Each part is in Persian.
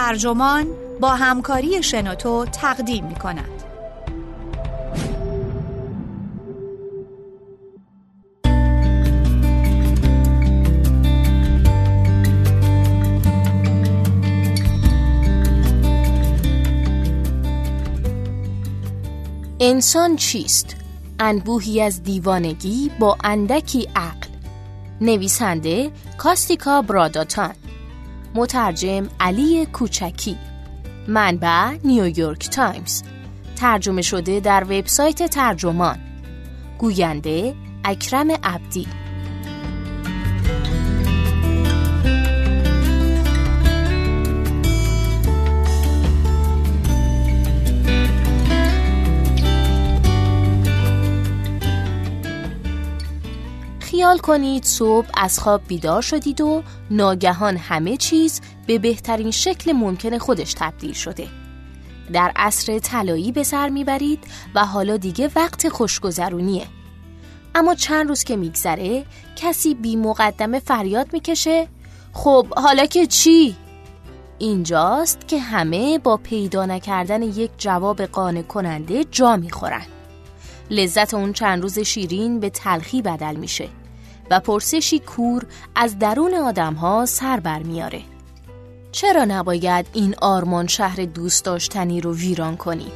ترجمان با همکاری شنوتو تقدیم می کند. انسان چیست؟ انبوهی از دیوانگی با اندکی عقل نویسنده کاستیکا براداتان مترجم علی کوچکی. منبع نیویورک تایمز. ترجمه شده در وبسایت ترجمان. گوینده اکرم عبدی. خیال کنید صبح از خواب بیدار شدید و ناگهان همه چیز به بهترین شکل ممکن خودش تبدیل شده. در عصر طلایی به سر می‌برید و حالا دیگه وقت خوشگذرونیه. اما چند روز که میگذره کسی بی مقدمه فریاد می‌کشه خب حالا که چی؟ اینجاست که همه با پیدا نکردن یک جواب قانع کننده جا می‌خورن. لذت اون چند روز شیرین به تلخی بدل میشه. و پرسشی کور از درون آدم ها سر بر میاره. چرا نباید این آرمان شهر دوست داشتنی رو ویران کنی؟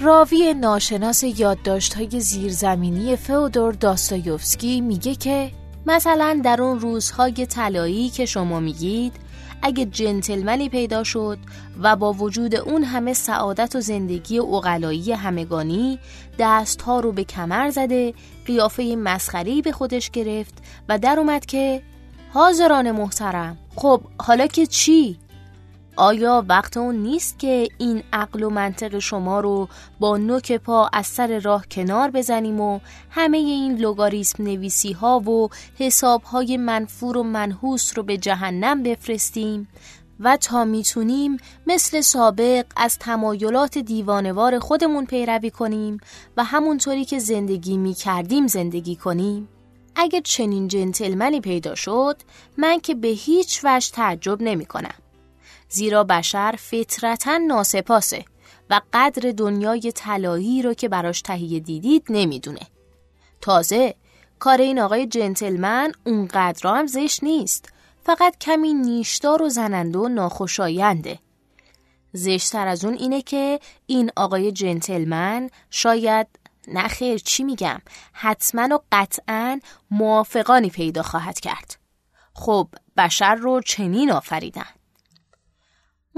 راوی ناشناس یادداشت‌های زیرزمینی فئودور داستایوفسکی میگه که مثلا در اون روزهای طلایی که شما میگید اگه جنتلمنی پیدا شد و با وجود اون همه سعادت و زندگی اقلایی همگانی دستها رو به کمر زده قیافه مسخری به خودش گرفت و در اومد که حاضران محترم خب حالا که چی؟ آیا وقت اون نیست که این عقل و منطق شما رو با نوک پا از سر راه کنار بزنیم و همه این لوگاریسم نویسی ها و حساب های منفور و منحوس رو به جهنم بفرستیم و تا می‌تونیم مثل سابق از تمایلات دیوانوار خودمون پیروی کنیم و همونطوری که زندگی می‌کردیم زندگی کنیم؟ اگر چنین جنتلمنی پیدا شد من که به هیچ وجه تعجب نمی کنم. زیرا بشر فطرتا ناسپاسه و قدر دنیای طلایی رو که براش تهیه دیدید نمی‌دونه. تازه کار این آقای جنتلمن اونقدر هم زشت نیست. فقط کمی نیشدار و زننده و ناخوشاینده. زشتر از اون اینه که این آقای جنتلمن شاید نخیر چی میگم حتما و قطعا موافقانی پیدا خواهد کرد. خب بشر رو چنین آفریدن.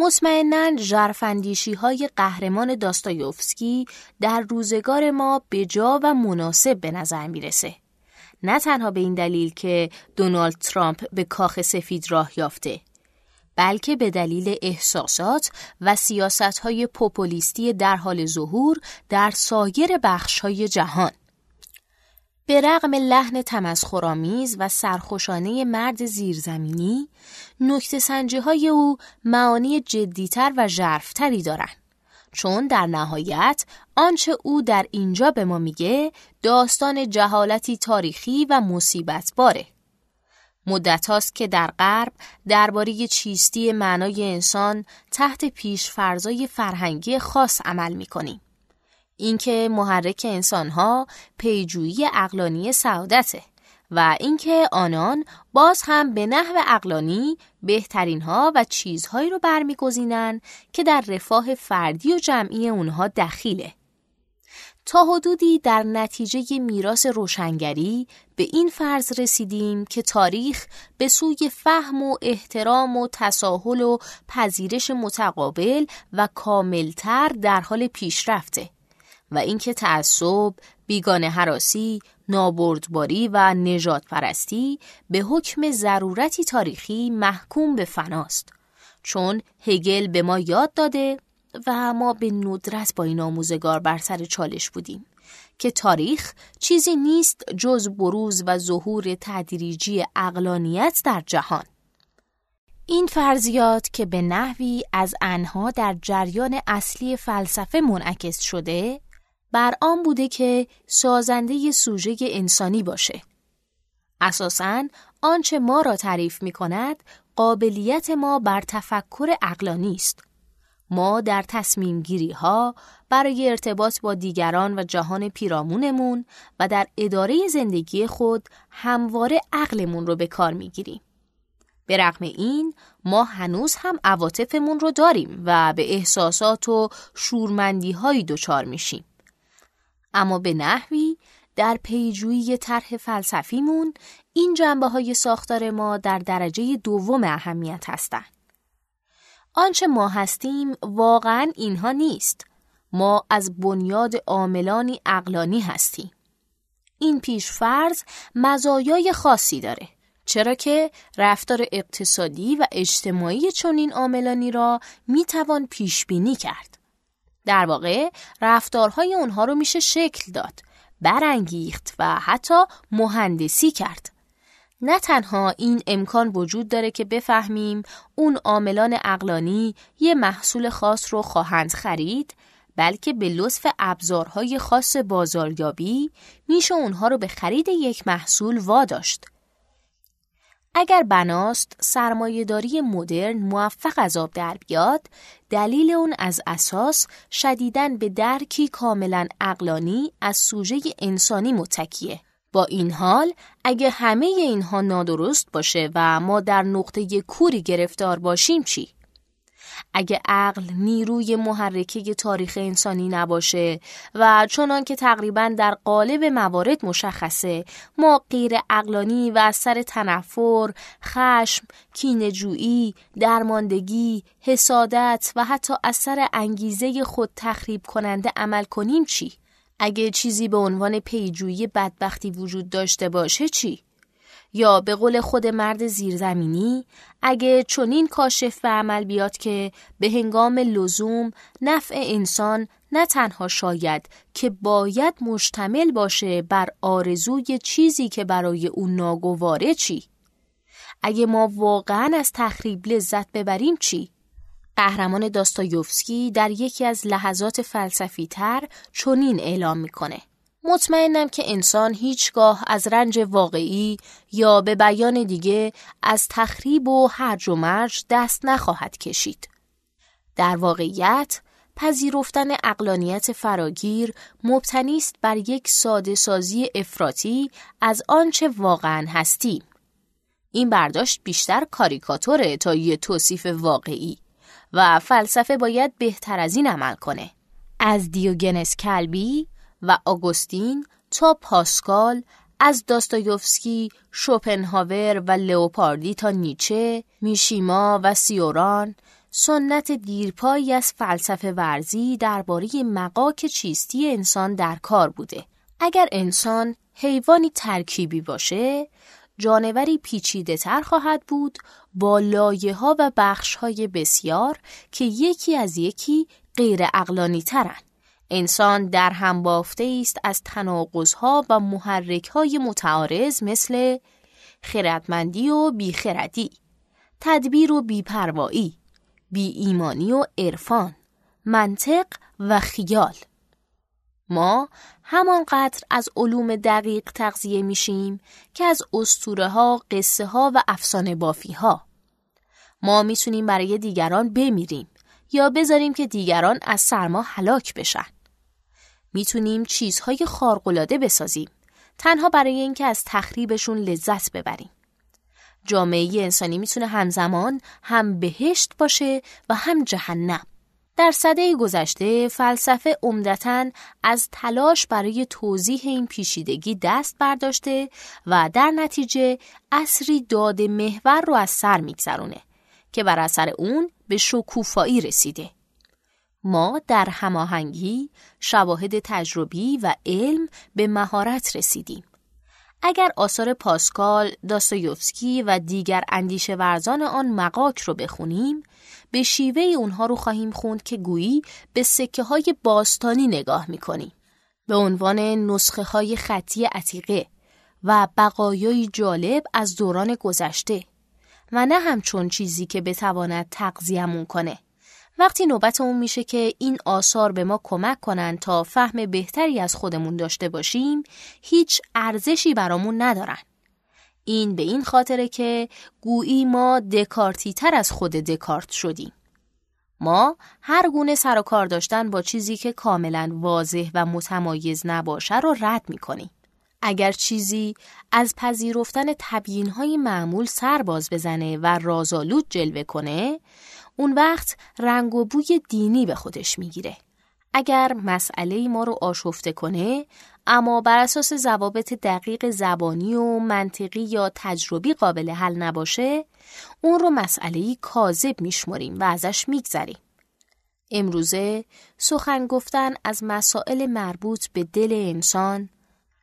مطمئنا جرفندیشی های قهرمان داستایوفسکی در روزگار ما بجا و مناسب به نظر می‌رسه. نه تنها به این دلیل که دونالد ترامپ به کاخ سفید راه یافته بلکه به دلیل احساسات و سیاست های پوپولیستی در حال ظهور در سایر بخش های جهان به رغم لحن تمسخرآمیز و سرخوشانه مرد زیرزمینی، نکته سنجی های او معانی جدیتر و ژرفتری دارند. چون در نهایت آنچه او در اینجا به ما میگه داستان جهالتی تاریخی و مصیبت باره. مدت هاست که در غرب درباره چیستی معنای انسان تحت پیش فرضای فرهنگی خاص عمل می‌کنیم. اینکه محرک انسانها پیجویی اقلانی سعادته و اینکه آنان باز هم به نحو اقلانی بهترین ها و چیزهایی رو برمیگزینن که در رفاه فردی و جمعی اونها دخیله. تا حدودی در نتیجه میراث روشنگری به این فرض رسیدیم که تاریخ به سوی فهم و احترام و تساهل و پذیرش متقابل و کاملتر در حال پیشرفته. و اینکه تعصب، بیگانه حراسی، نابردباری و نجات پرستی به حکم ضرورتی تاریخی محکوم به فناست. چون هگل به ما یاد داده و ما به ندرت با این آموزگار بر سر چالش بودیم که تاریخ چیزی نیست جز بروز و ظهور تدریجی اقلانیت در جهان. این فرضیات که به نحوی از انها در جریان اصلی فلسفه منعکس شده بر آن بوده که سازنده سوژه انسانی باشه. اساساً آنچه ما را تعریف می کند قابلیت ما بر تفکر اقلانی است. ما در تصمیم گیری ها برای ارتباط با دیگران و جهان پیرامونمون و در اداره زندگی خود همواره عقلمون رو به کار می گیریم. به رغم این ما هنوز هم عواطفمون رو داریم و به احساسات و شورمندی هایی دچار میشیم. اما به نحوی در پیجویی طرح فلسفیمون این جنبه های ساختار ما در درجه دوم اهمیت هستند. آنچه ما هستیم واقعا اینها نیست. ما از بنیاد عاملانی اقلانی هستیم. این پیشفرض مزایای خاصی داره. چرا که رفتار اقتصادی و اجتماعی چنین عاملانی را می‌توان پیش بینی کرد. در واقع رفتارهای اونها رو میشه شکل داد، برانگیخت و حتی مهندسی کرد. نه تنها این امکان وجود داره که بفهمیم اون عاملان اقلانی یه محصول خاص رو خواهند خرید بلکه به لطف ابزارهای خاص بازاریابی میشه اونها رو به خرید یک محصول واداشت. اگر بناست سرمایهداری مدرن موفق از آب در بیاد دلیل اون از اساس شدیدن به درکی کاملا اقلانی از سوژه انسانی متکیه با این حال اگه همه اینها نادرست باشه و ما در نقطه کوری گرفتار باشیم چی؟ اگه عقل نیروی محرکه تاریخ انسانی نباشه و چنان که تقریبا در قالب موارد مشخصه ما غیر اقلانی و از سر تنفر، خشم، کینجویی، درماندگی، حسادت و حتی از سر انگیزه خود تخریب کننده عمل کنیم چی؟ اگه چیزی به عنوان پیجویی بدبختی وجود داشته باشه چی؟ یا به قول خود مرد زیرزمینی اگه چنین کاشف به عمل بیاد که به هنگام لزوم نفع انسان نه تنها شاید که باید مشتمل باشه بر آرزوی چیزی که برای اون ناگواره چی؟ اگه ما واقعا از تخریب لذت ببریم چی؟ قهرمان داستایوفسکی در یکی از لحظات فلسفی تر چنین اعلام می‌کنه. مطمئنم که انسان هیچگاه از رنج واقعی یا به بیان دیگه از تخریب و هرج و مرج دست نخواهد کشید. در واقعیت پذیرفتن اقلانیت فراگیر مبتنی است بر یک ساده سازی افراطی از آنچه واقعا هستیم. این برداشت بیشتر کاریکاتوره تا یه توصیف واقعی و فلسفه باید بهتر از این عمل کنه. از دیوگنس کلبی و آگوستین تا پاسکال از داستایوفسکی، شوپنهاور و لئوپاردی تا نیچه، میشیما و سیوران سنت دیرپایی از فلسفه ورزی درباره مقاک چیستی انسان در کار بوده. اگر انسان حیوانی ترکیبی باشه، جانوری پیچیده تر خواهد بود با لایه ها و بخش های بسیار که یکی از یکی غیر اقلانی ترن. انسان در هم بافته است از تناقضها و محرکهای متعارض مثل خردمندی و بیخردی، تدبیر و بیپروایی، بی ایمانی و عرفان، منطق و خیال. ما همانقدر از علوم دقیق تغذیه میشیم که از استوره ها، قصه ها و افسانه بافی ها. ما می‌تونیم برای دیگران بمیریم یا بذاریم که دیگران از سرما هلاک بشن. می‌تونیم چیزهای خارق‌العاده بسازیم تنها برای اینکه از تخریبشون لذت ببریم. جامعه انسانی می‌تونه همزمان هم بهشت باشه و هم جهنم. در صده گذشته فلسفه عمدتا از تلاش برای توضیح این پیشیدگی دست برداشته و در نتیجه اصری داد محور رو از سر میگذرونه که بر اثر اون به شکوفایی رسیده. ما در هماهنگی، شواهد تجربی و علم به مهارت رسیدیم. اگر آثار پاسکال، داستایوفسکی و دیگر اندیشه ورزان آن مقاک رو بخونیم، به شیوه اونها رو خواهیم خوند که گویی به سکه های باستانی نگاه می‌کنیم. به عنوان نسخه های خطی عتیقه و بقایای جالب از دوران گذشته و نه همچون چیزی که بتواند تقضیمون کنه. وقتی نوبت اون میشه که این آثار به ما کمک کنن تا فهم بهتری از خودمون داشته باشیم هیچ ارزشی برامون ندارن. این به این خاطره که گویی ما دکارتی تر از خود دکارت شدیم. ما هر گونه سر و کار داشتن با چیزی که کاملا واضح و متمایز نباشه رو رد می کنیم. اگر چیزی از پذیرفتن های معمول سر باز بزنه و رازآلود جلوه کنه، اون وقت رنگ و بوی دینی به خودش می‌گیره. اگر مسئله ما رو آشفته کنه اما بر اساس ضوابط دقیق زبانی و منطقی یا تجربی قابل حل نباشه اون رو مسئله کاذب میشمریم و ازش میگذریم. امروزه سخن گفتن از مسائل مربوط به دل انسان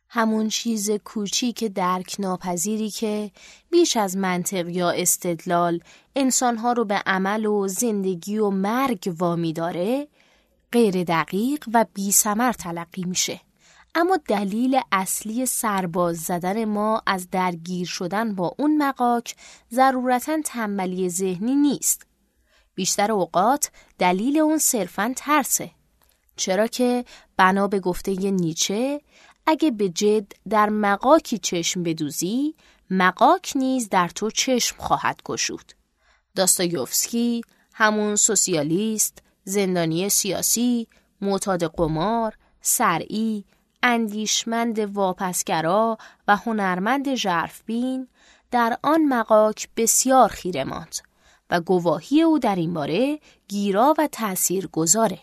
همون چیز کوچیک درک ناپذیری که بیش از منطق یا استدلال انسانها رو به عمل و زندگی و مرگ وامی داره غیر دقیق و بی سمر تلقی میشه. اما دلیل اصلی سرباز زدن ما از درگیر شدن با اون مقاک ضرورتا تنبلی ذهنی نیست. بیشتر اوقات دلیل اون صرفا ترسه. چرا که بنا به گفته نیچه اگه به جد در مقاکی چشم بدوزی مقاک نیز در تو چشم خواهد گشود. داستایوفسکی همون سوسیالیست، زندانی سیاسی، معتاد قمار، سرعی، اندیشمند واپسگرا و هنرمند ژرفبین در آن مقاک بسیار خیره ماند و گواهی او در این باره گیرا و تأثیر گذاره.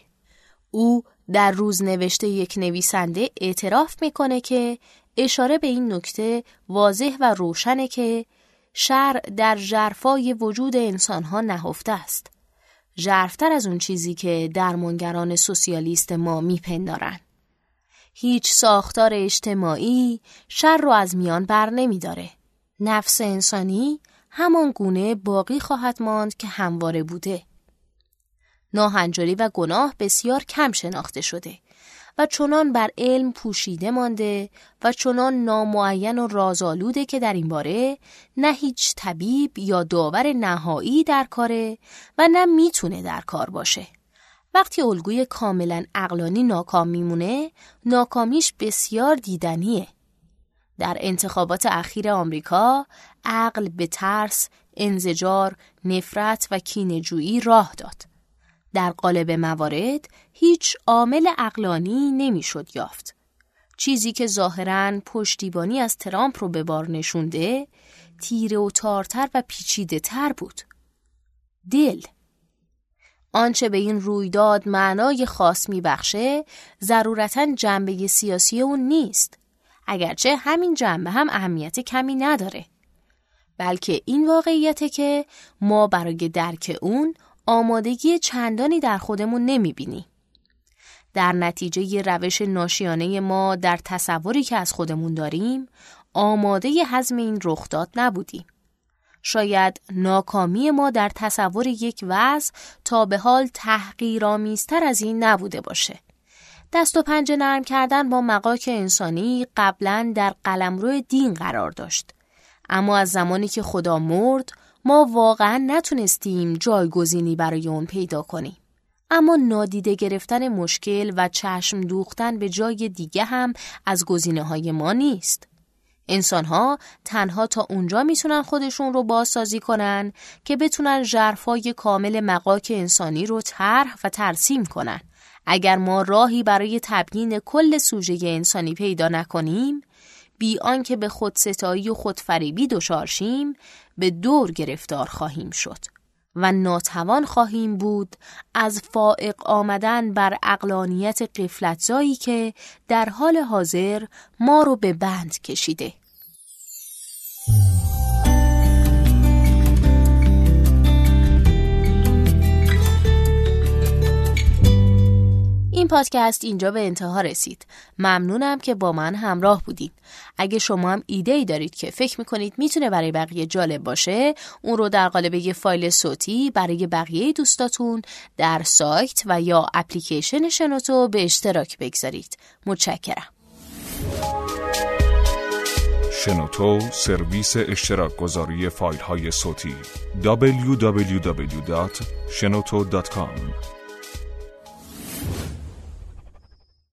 او در روز نوشته یک نویسنده اعتراف می‌کنه که اشاره به این نکته واضح و روشنه که شر در جرفای وجود انسانها نهفته است. جرفتر از اون چیزی که درمانگران سوسیالیست ما میپندارن. هیچ ساختار اجتماعی شر رو از میان بر نمی داره. نفس انسانی همان گونه باقی خواهد ماند که همواره بوده. ناهنجاری و گناه بسیار کم شناخته شده و چنان بر علم پوشیده مانده و چنان نامعین و رازآلوده که در این باره نه هیچ طبیب یا داور نهایی در کاره و نه می‌تونه در کار باشه. وقتی الگوی کاملا اقلانی ناکام میمونه، ناکامیش بسیار دیدنیه. در انتخابات اخیر آمریکا، عقل به ترس، انزجار، نفرت و کینجویی راه داد. در قالب موارد هیچ عامل اقلانی نمی‌شد یافت. چیزی که ظاهرا پشتیبانی از ترامپ رو به بار نشونده تیره و تارتر و پیچیده تر بود. دل آنچه به این رویداد معنای خاص میبخشه ضرورتا جنبه سیاسی اون نیست. اگرچه همین جنبه هم اهمیت کمی نداره. بلکه این واقعیته که ما برای درک اون آمادگی چندانی در خودمون نمی‌بینیم. در نتیجه روش ناشیانه ما در تصوری که از خودمون داریم آماده حزم این رخداد نبودیم. شاید ناکامی ما در تصور یک وضع تا به حال تحقیرآمیزتر از این نبوده باشه. دست و پنجه نرم کردن با مقاک انسانی قبلا در قلمرو دین قرار داشت. اما از زمانی که خدا مرد ما واقعا نتونستیم جایگزینی برای اون پیدا کنیم. اما نادیده گرفتن مشکل و چشم دوختن به جای دیگه هم از گزینه های ما نیست. انسان ها تنها تا اونجا می‌تونن خودشون رو بازسازی کنن که بتونن ژرفای کامل مقاک انسانی رو طرح و ترسیم کنن. اگر ما راهی برای تبیین کل سوژه انسانی پیدا نکنیم، بی آنکه به خودستایی و خودفریبی دچار شیم، به دور گرفتار خواهیم شد. و ناتوان خواهیم بود از فائق آمدن بر اقلانیت قفلتزایی که در حال حاضر ما رو به بند کشیده. این پادکست اینجا به انتها رسید. ممنونم که با من همراه بودید. اگه شما هم ایده ای دارید که فکر می‌کنید می‌تونه برای بقیه جالب باشه، اون رو در قالب یه فایل صوتی برای بقیه دوستاتون در سایت و یا اپلیکیشن شنوتو به اشتراک بگذارید. متشکرم. شنوتو سرویس اشتراک گذاری فایل های صوتی www.shenoto.com